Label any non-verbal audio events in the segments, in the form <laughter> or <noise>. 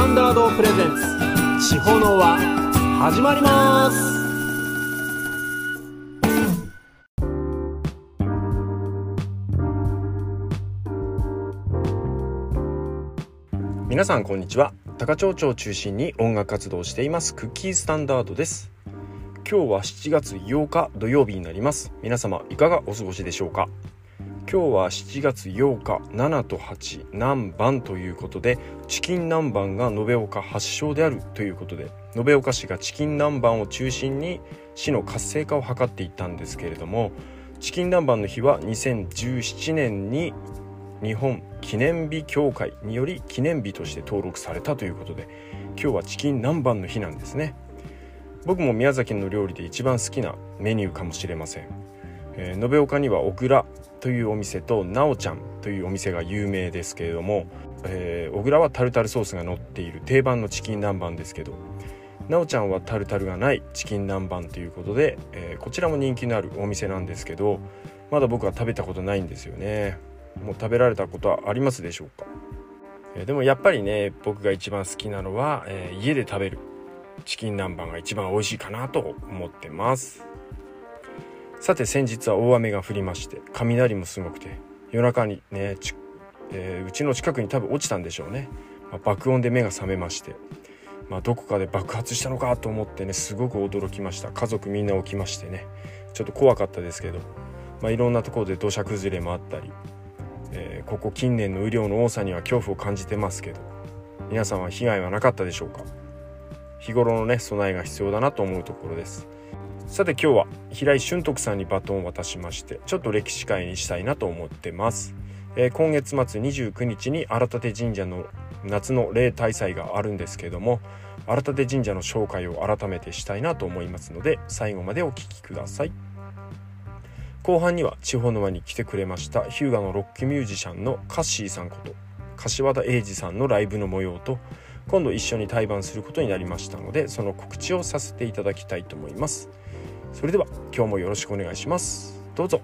タンダードプレゼンツ。地方の輪始まります。皆さんこんにちは。高町町を中心に音楽活動をしています。クッキースタンダードです。今日は7月8日土曜日になります。皆様いかがお過ごしでしょうか？今日は7月8日7と8南蛮ということでチキン南蛮が延岡発祥であるということで延岡市がチキン南蛮を中心に市の活性化を図っていったんですけれどもチキン南蛮の日は2017年に日本記念日協会により記念日として登録されたということで今日はチキン南蛮の日なんですね。僕も宮崎の料理で一番好きなメニューかもしれません、えー、延岡には小倉というお店となおちゃんというお店が有名ですけれども、えー、小倉はタルタルソースが乗っている定番のチキン南蛮ですけどなおちゃんはタルタルがないチキン南蛮ということで、えー、こちらも人気のあるお店なんですけどまだ僕は食べたことないんですよね。もう食べられたことはありますでしょうか、えー、でもやっぱりね僕が一番好きなのは、え家で食べるチキン南蛮が一番美味しいかなと思ってます。さて先日は大雨が降りまして雷もすごくて夜中にねえー、うちの近くに多分落ちたんでしょうね、まあ、爆音で目が覚めまして、まあ、どこかで爆発したのかと思ってねすごく驚きました。家族みんな起きましてね。ちょっと怖かったですけど、まあ、いろんなところで土砂崩れもあったり、えー、ここ近年の雨量の多さには恐怖を感じてますけど。皆さんは被害はなかったでしょうか？日頃のね備えが必要だなと思うところです。さて今日は平井俊徳さんにバトンを渡しましてちょっと歴史会にしたいなと思ってます、えー、今月末29日に荒立神社の夏の例大祭があるんですけども荒立神社の紹介を改めてしたいなと思いますので最後までお聴きください。後半には地方の輪に来てくれました日向のロックミュージシャンのカッシーさんこと柏田英二さんのライブの模様と今度一緒に対バンすることになりましたのでその告知をさせていただきたいと思います。それでは今日もよろしくお願いします。どうぞ。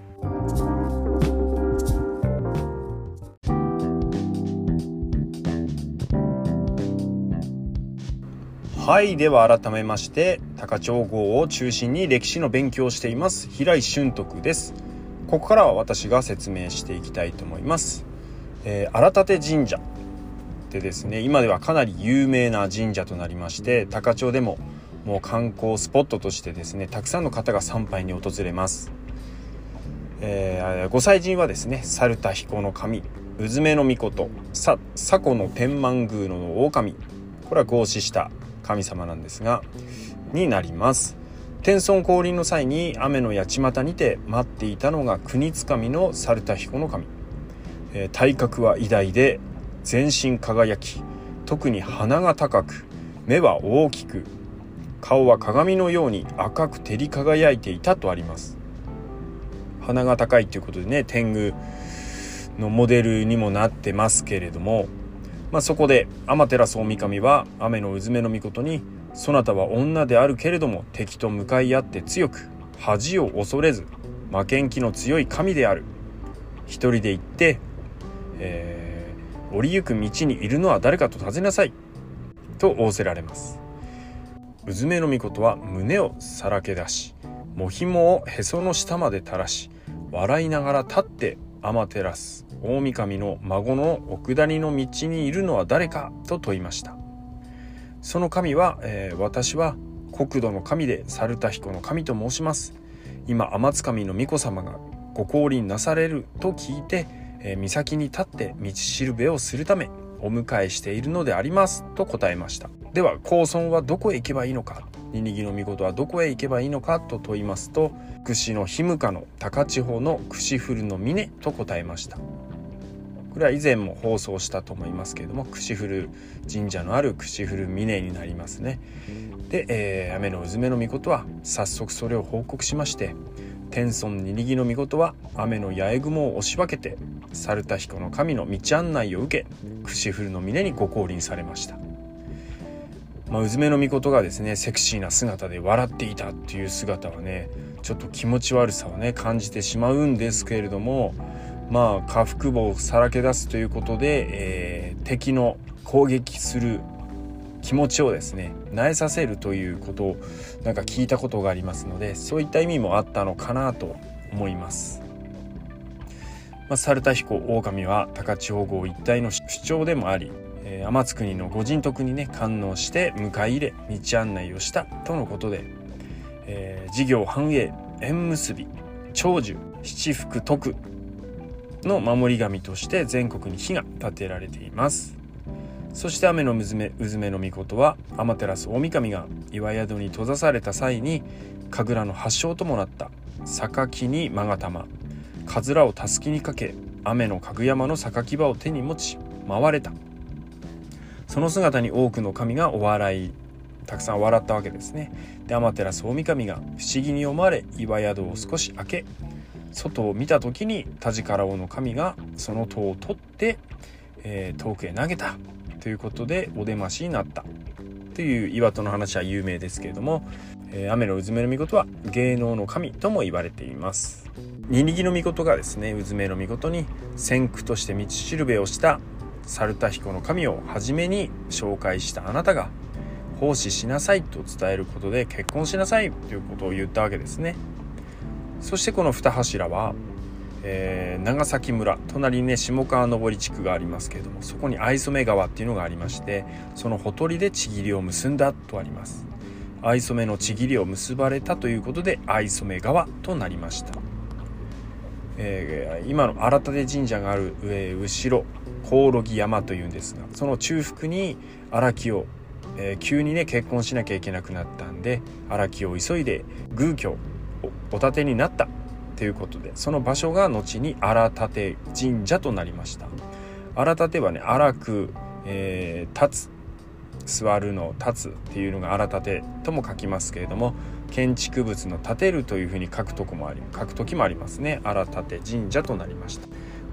はい。では改めまして高千穂号を中心に歴史の勉強をしています平井俊徳です。ここからは私が説明していきたいと思います、えー、荒立神社でですね今ではかなり有名な神社となりまして高千穂でももう観光スポットとしてですねたくさんの方が参拝に訪れます、えー、御祭神はですね猿田彦の神うずめの御事佐古の天満宮の狼これは合祀した神様なんですがになります。天孫降臨の際に雨の八街にて待っていたのが国津神の猿田彦の神、えー、体格は偉大で全身輝き特に鼻が高く目は大きく顔は鏡のように赤く照り輝いていたとあります。鼻が高いということでね天狗のモデルにもなってますけれども、まあ、そこで天照大神は雨のうずめの御事に「そなたは女であるけれども敵と向かい合って強く恥を恐れず負けん気の強い神である」一人で行って、えー、降りゆく道にいるのは誰かと尋ねなさい。と仰せられます。うずめの御事は胸をさらけ出しもひもをへその下まで垂らし笑いながら立って天照大神の孫の奥谷の道にいるのは誰かと問いました。その神は、えー、私は国土の神で猿田彦の神と申します。今天津神の御子様がご降臨なされると聞いて、えー、岬に立って道しるべをするためお迎えしているのでありますと答えました。では高村はどこへ行けばいいのか？ニニギの御事はどこへ行けばいいのかと問いますと串の日向の高千穂の串古の峰と答えました。これは以前も放送したと思いますけれども串古神社のある串古峰になりますね。で、えー、雨のうずめの御事は早速それを報告しまして天孫ニニギの御事は雨の八重雲を押し分けて猿田彦の神の道案内を受け串古の峰にご降臨されました。まあ、うずめの御事がですねセクシーな姿で笑っていたっていう姿はねちょっと気持ち悪さをね感じてしまうんですけれどもまあ下腹部をさらけ出すということで、えー、敵の攻撃する気持ちをですね萎えさせるということをなんか聞いたことがありますのでそういった意味もあったのかなと思います。まあ、猿田彦狼は高千穂郷一帯の主張でもあり、え、天津国の御神徳にね感応して迎え入れ道案内をしたとのことで、えー、事業繁栄縁結び長寿七福徳の守り神として全国に火が建てられています。そして雨のうずめうずめの御事は天照大神が岩宿に閉ざされた際に神楽の発祥ともなった榊に勾玉。かずらをたすきにかけ雨のかぐ山の榊場を手に持ち回れた。その姿に多くの神がお笑いたくさん笑ったわけですね。で天照大神が不思議に思われ岩宿を少し開け外を見た時に田力王の神がその塔を取って、えー、遠くへ投げた。ということでお出ましになった。という岩戸の話は有名ですけれども、えー、雨のうずめの御事は芸能の神とも言われています。二力の御事がですねうずめの御事に先駆として道しるべをした猿田彦の神を初めに紹介したあなたが奉仕しなさいと伝えることで結婚しなさいということを言ったわけですね。そしてこの二柱は、えー、長崎村隣にね下川上り地区がありますけれどもそこに藍染川っていうのがありましてそのほとりでちぎりを結んだとあります。藍染のちぎりを結ばれたということで藍染川となりました、えー、今の荒立神社がある、えー、後ろコオロギ山というんですがその中腹に荒木を、えー、急にね結婚しなきゃいけなくなったんで荒木を急いで宮居お建てになったということでその場所が後に荒立神社となりました。荒立はね荒く、えー、立つ座るの立つっていうのが荒立とも書きますけれども建築物の建てるというふうに書くとこもあり書く時もありますね。荒立神社となりました。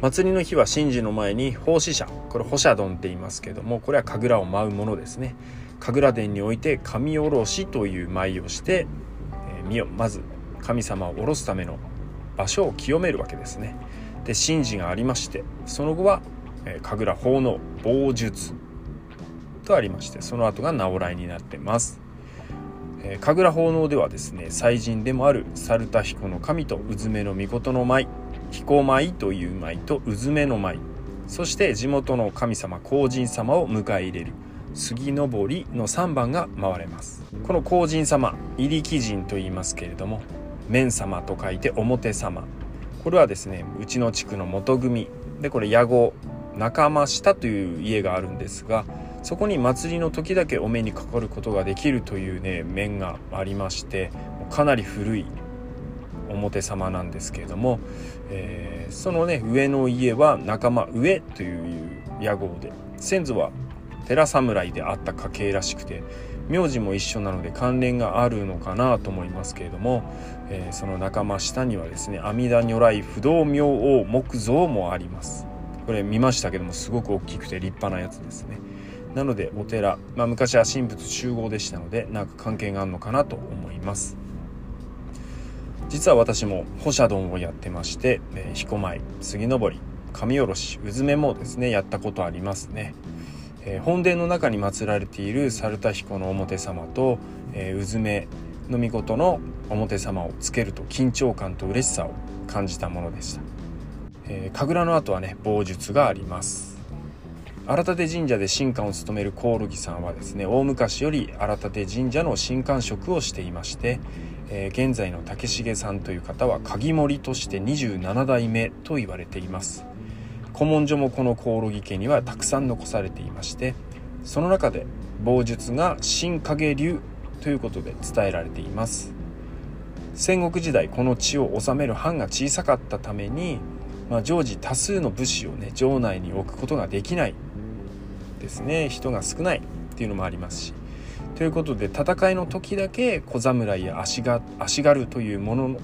祭りの日は神事の前に奉仕者これ保社丼って言いますけどもこれは神楽を舞うものですね。神楽殿において神下ろしという舞をして、えー、身をまず神様を下ろすための場所を清めるわけですね。で神事がありましてその後は、えー、神楽奉納棒術とありましてその後が直来になってます、え、神楽奉納ではですね祭神でもある猿田彦の神とうずめの御の舞彦舞という舞とうずめの舞。そして地元の神様皇神様を迎え入れる。杉登りの3番が回れます。この皇神様入り木神と言いますけれども面様と書いて表様。これはですねうちの地区の元組。でこれ屋号仲間下という家があるんですがそこに祭りの時だけお目にかかることができるというね面がありましてかなり古い表様なんですけれども、えー、そのね上の家は仲間上という屋号で先祖は寺侍であった家系らしくて名字も一緒なので関連があるのかなと思いますけれども、えー、その仲間下にはですね阿弥陀如来不動明王木像もあります。これ見ましたけどもすごく大きくて立派なやつですね。なのでお寺、まあ、昔は神仏集合でしたのでなんか関係があるのかなと思います。実は私も保社丼をやってまして、えー、彦舞杉登り神下ろしうずめもですねやったことありますね。えー、本殿の中に祀られている猿田彦の表様と、えー、うずめの御事の表様をつけると緊張感と嬉しさを感じたものでした、えー、神楽の後はね棒術があります。荒立神社で神官を務めるコオロギさんはですね大昔より荒立神社の神官職をしていまして、えー、現在の竹重さんという方は鍵森として27代目と言われています。古文書もこのコオロギ家にはたくさん残されていましてその中で棒術が新影流ということで伝えられています。戦国時代この地を治める藩が小さかったために、まあ、常時多数の武士をね城内に置くことができないですね。人が少ないっていうのもありますし。ということで戦いの時だけ小侍や足が足軽という者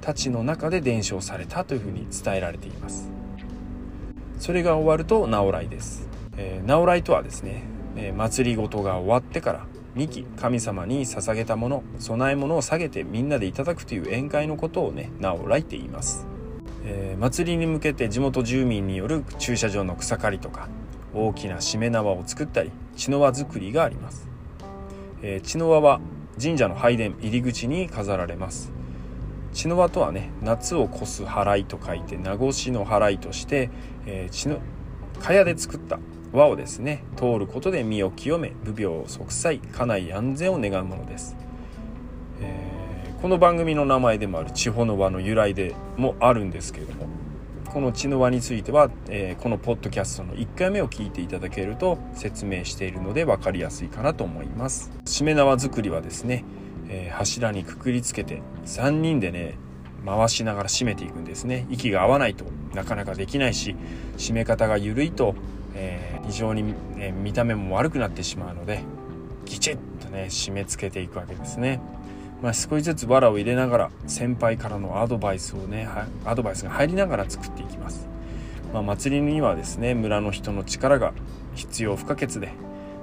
たちの中で伝承されたというふうに伝えられています。それが終わると直来です、えー、直来とはですね、えー、祭りごとが終わってから2期神様に捧げたもの供え物を下げてみんなでいただくという宴会のことをね直来って言います、えー、祭りに向けて地元住民による駐車場の草刈りとか大きなしめ縄を作ったり血の輪作りがあります。えー、茅の輪は神社の拝殿入り口に飾られます。茅の輪とはね夏を越す払いと書いて名越の払いとして、えー、血の茅で作った輪をですね通ることで身を清め無病息災家内安全を願うものです、えー、この番組の名前でもある地方の輪の由来でもあるんですけれどもこの血の輪については、えー、このポッドキャストの1回目を聞いていただけると説明しているので分かりやすいかなと思いますしめ縄作りはですね、えー、柱にくくりつけて3人でね回しながら締めていくんですね息が合わないとなかなかできないし締め方が緩いと、えー、非常に、ね、見た目も悪くなってしまうのでギチッとね締め付けていくわけですね。まあ、少しずつ藁を入れながら先輩からのアドバイスをねアドバイスが入りながら作っていきます、まあ、祭りにはですね村の人の力が必要不可欠で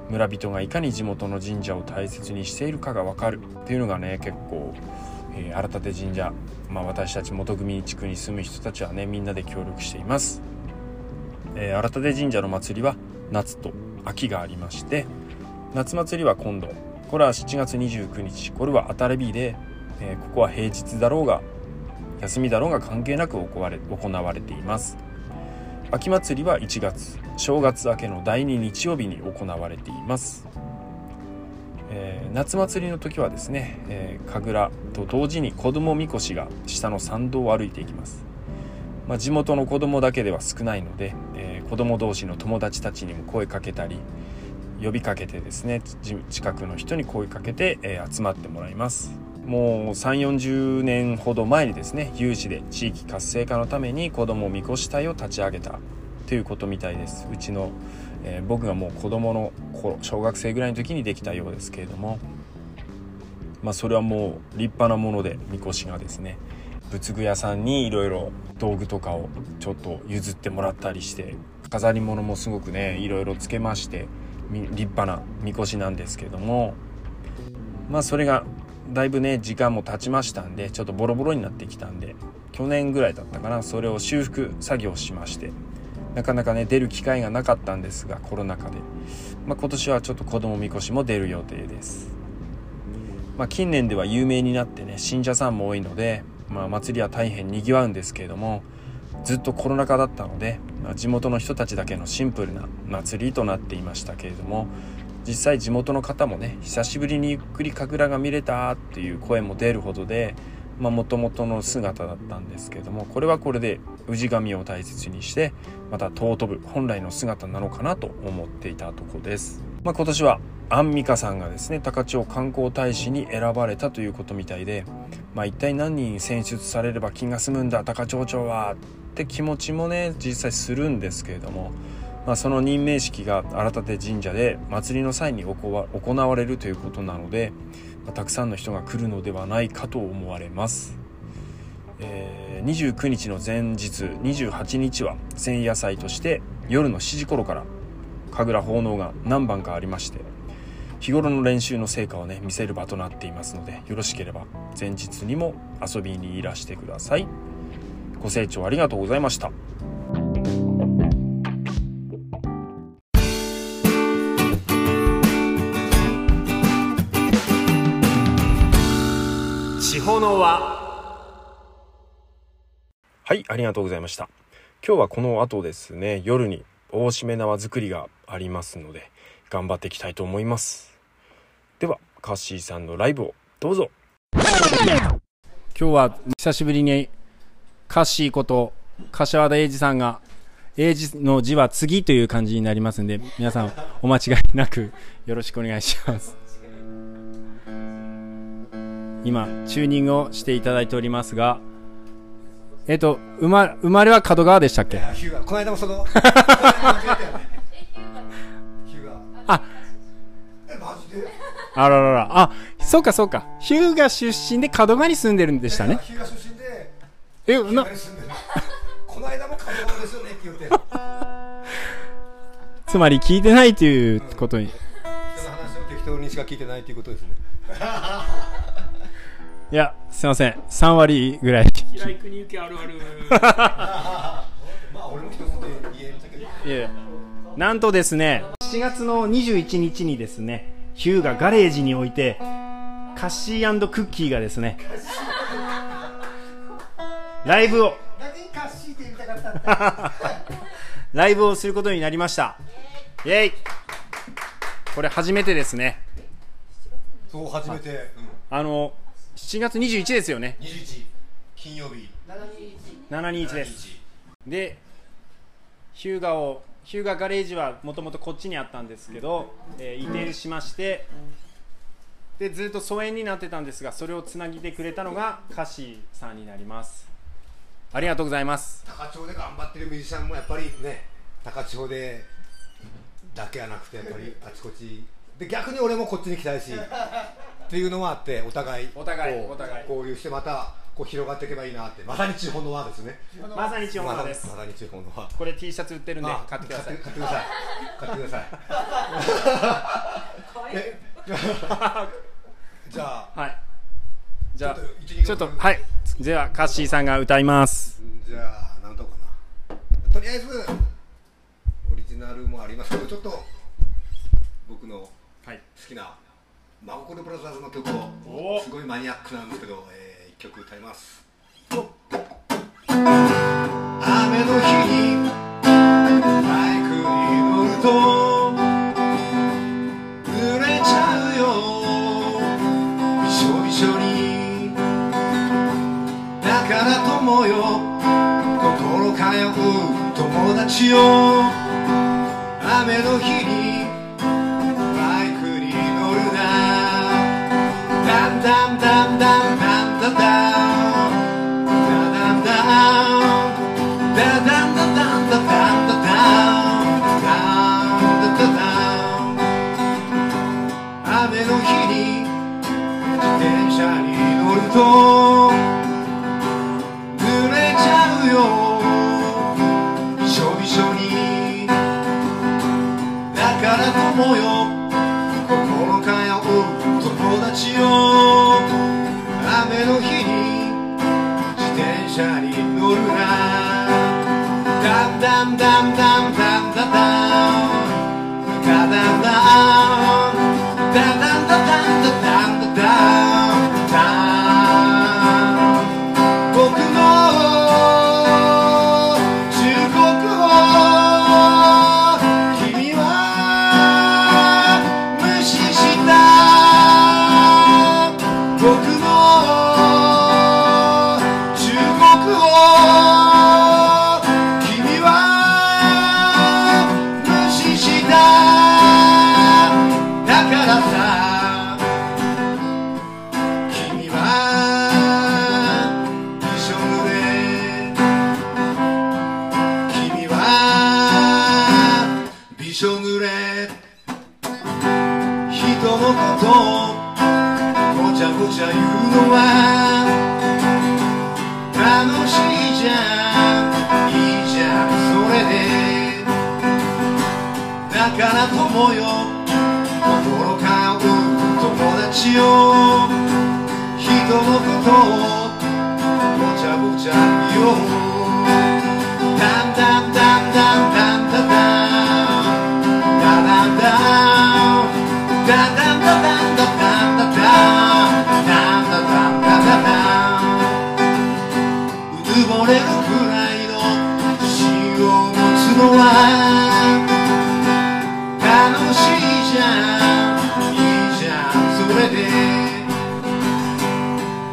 村人がいかに地元の神社を大切にしているかが分かる。っていうのがね結構、えー、荒立神社、まあ、私たち元組地区に住む人たちはねみんなで協力しています、えー、荒立神社の祭りは夏と秋がありまして夏祭りは今度これは7月29日これは当たり日で、えー、ここは平日だろうが休みだろうが関係なく行われ行われています。秋祭りは1月正月明けの第2日曜日に行われています、えー、夏祭りの時はですね、えー、神楽と同時に子供みこしが下の参道を歩いていきます。まあ、地元の子供だけでは少ないので、えー、子供同士の友達たちにも声かけたり、呼びかけてですね近くの人に声かけて、えー、集まってもらいます。もう3 4 0年ほど前にですね有志で地域活性化のために子どもみこし隊を立ち上げたということみたいです。うちの、えー、僕がもう子どもの頃小学生ぐらいの時にできたようですけれども。まあそれはもう立派なものでみこしがですね仏具屋さんにいろいろ道具とかをちょっと譲ってもらったりして飾り物もすごくねいろいろつけまして立派なみこしなんですけどもまあそれがだいぶね時間も経ちましたんでちょっとボロボロになってきたんで去年ぐらいだったかなそれを修復作業しましてなかなかね出る機会がなかったんですがコロナ禍で、まあ、今年はちょっと子供みこしも出る予定です、まあ、近年では有名になってね信者さんも多いので、まあ、祭りは大変にぎわうんですけれどもずっとコロナ禍だったので、まあ、地元の人たちだけのシンプルな祭りとなっていましたけれども実際地元の方もね久しぶりにゆっくり神楽が見れたっていう声も出るほどでもともとの姿だったんですけれどもこれはこれで氏神を大切にしてまた尊ぶ本来の姿なのかなと思っていたとこです、まあ、今年はアンミカさんがですね高千穂観光大使に選ばれたということみたいで、まあ、一体何人選出されれば気が済むんだ高千穂町は。って気持ちもね実際するんですけれども、まあ、その任命式が荒立神社で祭りの際に行われるということなので、まあ、たくさんの人が来るのではないかと思われます。えー、29日の前日28日は前夜祭として夜の7時頃から神楽奉納が何番かありまして日頃の練習の成果をね見せる場となっていますのでよろしければ前日にも遊びにいらしてください。ご清聴ありがとうございました。地方の輪はい、ありがとうございました。今日はこの後ですね、夜に大しめ縄作りがありますので、頑張っていきたいと思います。では、カッシーさんのライブをどうぞ。今日は久しぶりにカッシーこと柏田英二さんが英二の字は次という感じになりますんで皆さんお間違いなくよろしくお願いします。今チューニングをしていただいておりますがえっ、と生ま生まれは門川でしたっけ？この間もその <laughs> ああららら。あそうかそうか。日向出身で門川に住んでるんでしたね。日向出身でえな。この間も門川ですよねって言って。<laughs> つまり聞いてないということに、人の話を適当にしか聞いてないということですね。<laughs> いやすいません。3割ぐらい平井国行きあるある。まあ俺も一つで言えんだけど。いやなんとですね7月の21日にですねヒューがガレージに置いてカッシークッキーがですねライブを。ライブをすることになりました。イェイ。これ初めてですね。そう初めて、うん、あの7月21ですよね。21金曜日。721です。でヒューガをヒューガガレージはもともとこっちにあったんですけど、えー、移転しましてでずっと疎遠になってたんですがそれをつなぎてくれたのがカシーさんになりますありがとうございます。高千穂で頑張ってるミュージシャンもやっぱりね高千穂でだけはなくてやっぱりあちこち。で逆に俺もこっちに来たいしっていうのもあってお互いお互いお互い。交流してまたこう広がっていけばいいなって。まさに地方の輪ですね。まさに地方の輪です。まさに地方の輪。これ T シャツ売ってるんであ買ってください。買ってください。買ってください。<laughs> え <laughs> じゃあはいじゃあちょっとはい。ではカッシーさんが歌います。じゃあ何とかな。とりあえずオリジナルもありますけどちょっと僕のはい。好きな真心ブラザーズの曲おをすごいマニアックなんですけど、えー、一曲歌います。雨の日にバイクに乗るとから友よ。心通う友達よ雨の日にバイクに乗るな。ダンダンダンダンダンダンダンダダンダンダダンダダンダダンダダンダンダダダン雨の日に自転車に乗るとンダンダンダンダ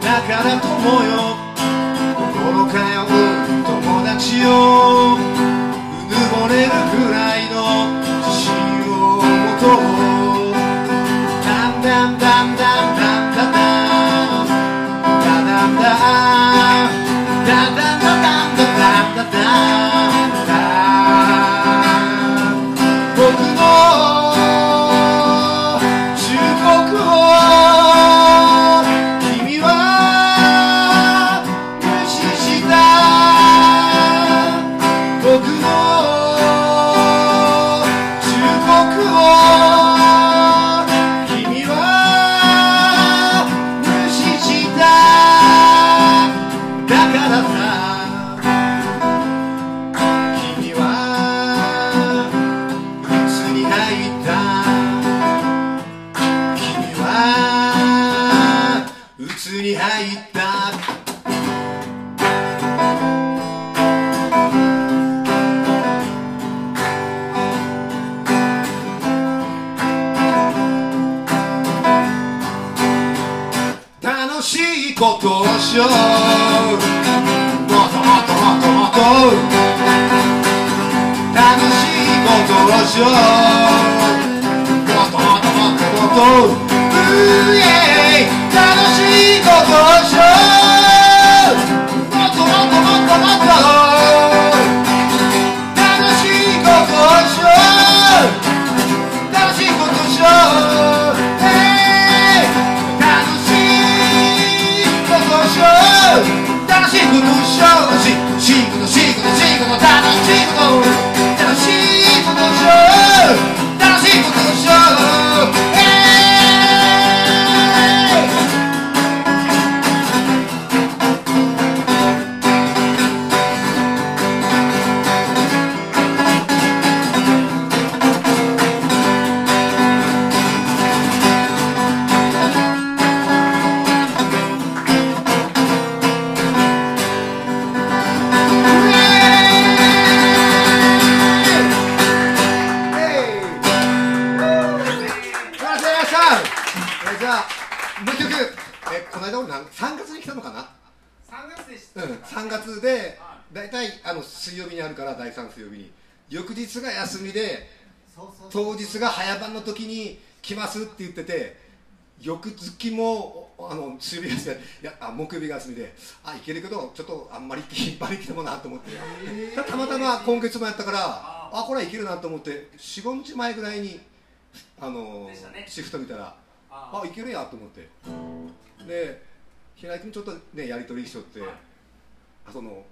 だから友よ心通う友達ようぬぼれるくらいの時に来ますって言ってて翌月もあの水曜日が休みでいやあ木曜日が休みであ行けるけどちょっとあんまり引っ張りき <laughs> てもなと思って、たまたま今月もやったからあこれはいけるなと思って45日前ぐらいにあのね。シフト見たらああいけるやと思って。で平井君ちょっとねやり取りしとって、あその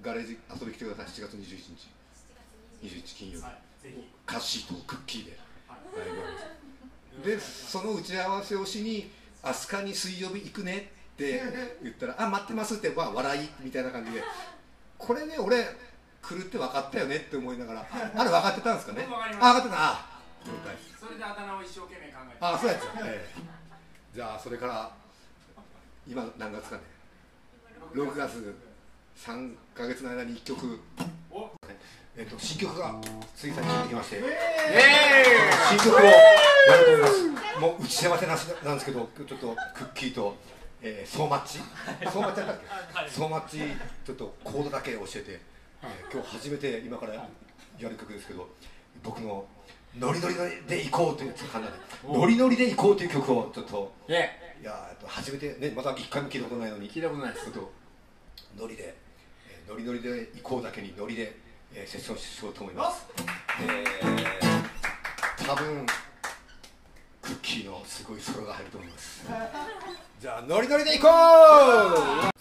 ガレージ遊び来てください。7月21日。21金曜日、はいぜひ。カッシーとクッキーで、はいはい <laughs> でその打ち合わせをしに「飛鳥に水曜日行くね」って言ったら「あ待ってます」って、まあ、笑いみたいな感じで。これね俺来るって分かったよねって思いながらあれ分かってたんですかね？僕分かりました。あ分かってた。あそれであだ名を一生懸命考えて。あそうやつ、ええ。じゃあそれから今何月かね？6月。3か月。の間に1曲、おえっと新曲がつい最近できまして、え新曲をやると思いますもう打ち合わせなしなんですけどちょっとクッキーと、えー、ソーマッチ。ソーマッチやったっけ、ソーマッチちょっとコードだけ教えて、えー今日初めて今からやる曲ですけど僕のノリノリで行こうという感じでノリノリで行こうという曲をちょっといや初めてねまだ一回も聞いたことないのに。聞いたことないです。ちょっとノリで、えーノリノリで行こうだけにノリで、えーセッションしようと思います。えー、多分クッキーのすごいソロが入ると思います。じゃあノリノリで行こう！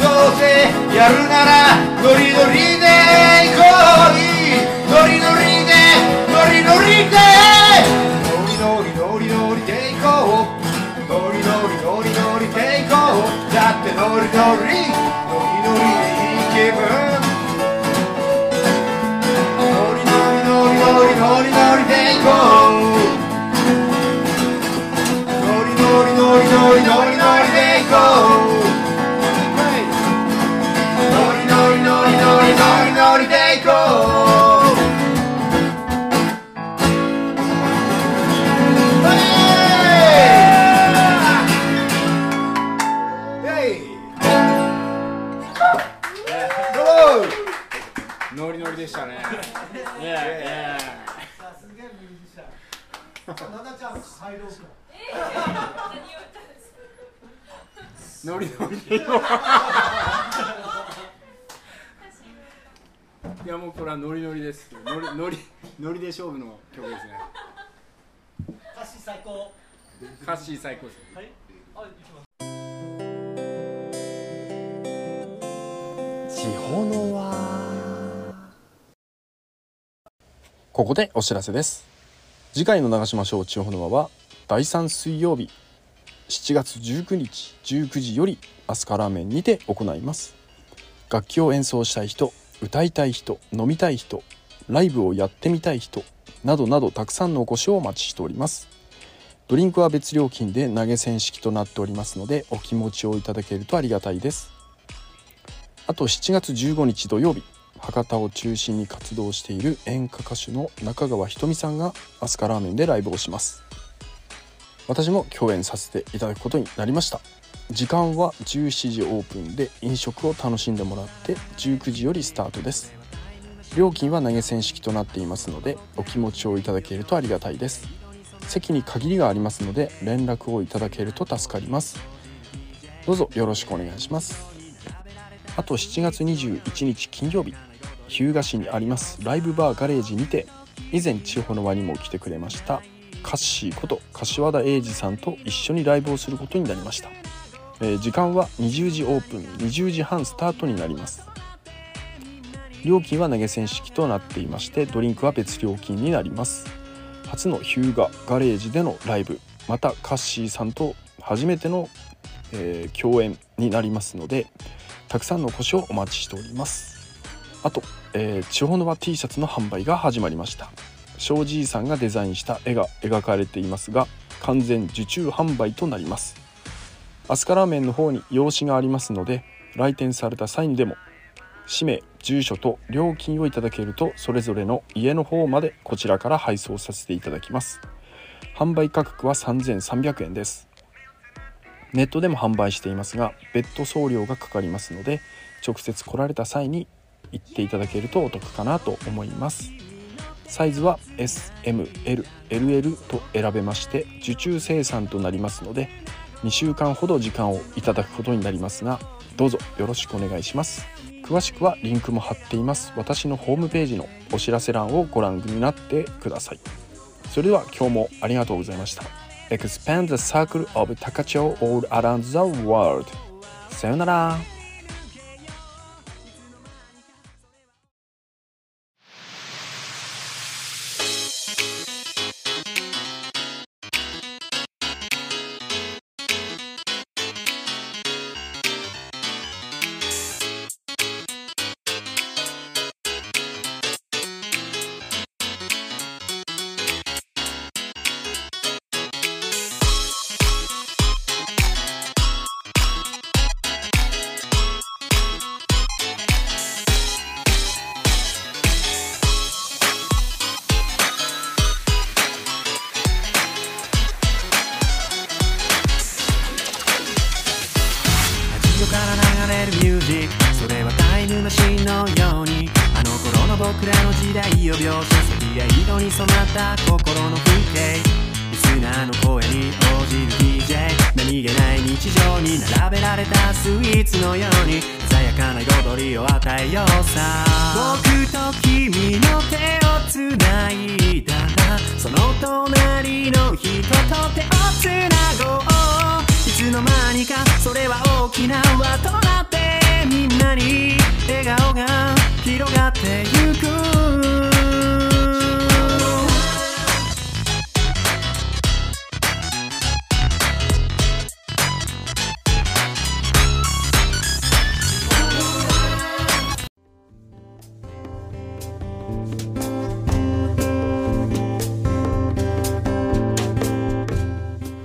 どうせやるならノリノリで行こうだってノリノリノリノリでいい気分ノリノリノリノリノリノリで行こうノリノリノリノリノリノリノリノリ。いやもうこれはノリノリです。ノリノリノリで勝負の曲ですね。歌詞最高。歌詞最高ですね。はい。あ行きます地方の輪ここでお知らせです次回の長島賞地方の輪は第3水曜日7月19日19時よりアスカラーメンにて行います。楽器を演奏したい人歌いたい人飲みたい人ライブをやってみたい人などなどたくさんのお越しをお待ちしております。ドリンクは別料金で投げ銭式となっておりますのでお気持ちをいただけるとありがたいです。あと7月15日土曜日博多を中心に活動している演歌歌手の中川ひとみさんがアスカラーメンでライブをします。私も共演させていただくことになりました。時間は17時オープンで飲食を楽しんでもらって19時よりスタートです。料金は投げ銭式となっていますのでお気持ちをいただけるとありがたいです。席に限りがありますので連絡をいただけると助かります。どうぞよろしくお願いします。あと7月21日金曜日。日向市にありますライブバーガレージにて以前地方の輪にも来てくれましたカッシーこと柏田英二さんと一緒にライブをすることになりました、えー時間は20時オープン20時半スタートになります。料金は投げ銭式となっていましてドリンクは別料金になります。初の日向ガレージでのライブまたカッシーさんと初めての、えー共演になりますのでたくさんのお越しをお待ちしております。あと、えー地方の輪 T シャツの販売が始まりました。庄司さんがデザインした絵が描かれていますが完全受注販売となります。アスカラーメンの方に用紙がありますので来店された際にでも氏名住所と料金をいただけるとそれぞれの家の方までこちらから配送させていただきます。販売価格は3300円です。ネットでも販売していますが別途送料がかかりますので直接来られた際に行っていただけるとお得かなと思います。サイズは SMLLL と選べまして受注生産となりますので2週間ほど時間をいただくことになりますがどうぞよろしくお願いします。詳しくはリンクも貼っています。私のホームページのお知らせ欄をご覧になってください。それでは今日もありがとうございました。Expand the circle of Takacho all around the world さよなら。るミュージックそれはタイムマシンのようにあの頃の僕らの時代を描写赤や色に染まった心の風景リスナーの声に応じる DJ 何気ない日常に並べられたスイーツのように鮮やかな彩りを与えようさ。僕と君の手をつないだらその隣の人と手をつなごう。いつの間にかそれは大きな輪となってに笑顔が広がってゆく。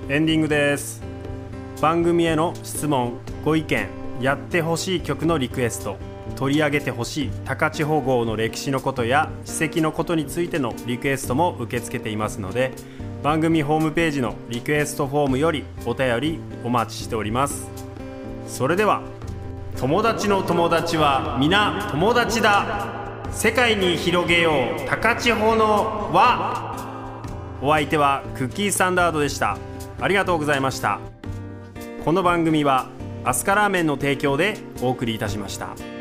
エンディングです。番組への質問ご意見。やってほしい曲のリクエスト取り上げてほしい高千穂号の歴史のことや史跡のことについてのリクエストも受け付けていますので番組ホームページのリクエストフォームよりお便りお待ちしております。それでは友達の友達は皆友達だ。世界に広げよう高千穂の輪。お相手はクッキースタンダードでした。ありがとうございました。この番組はアスカラーメンの提供でお送りいたしました。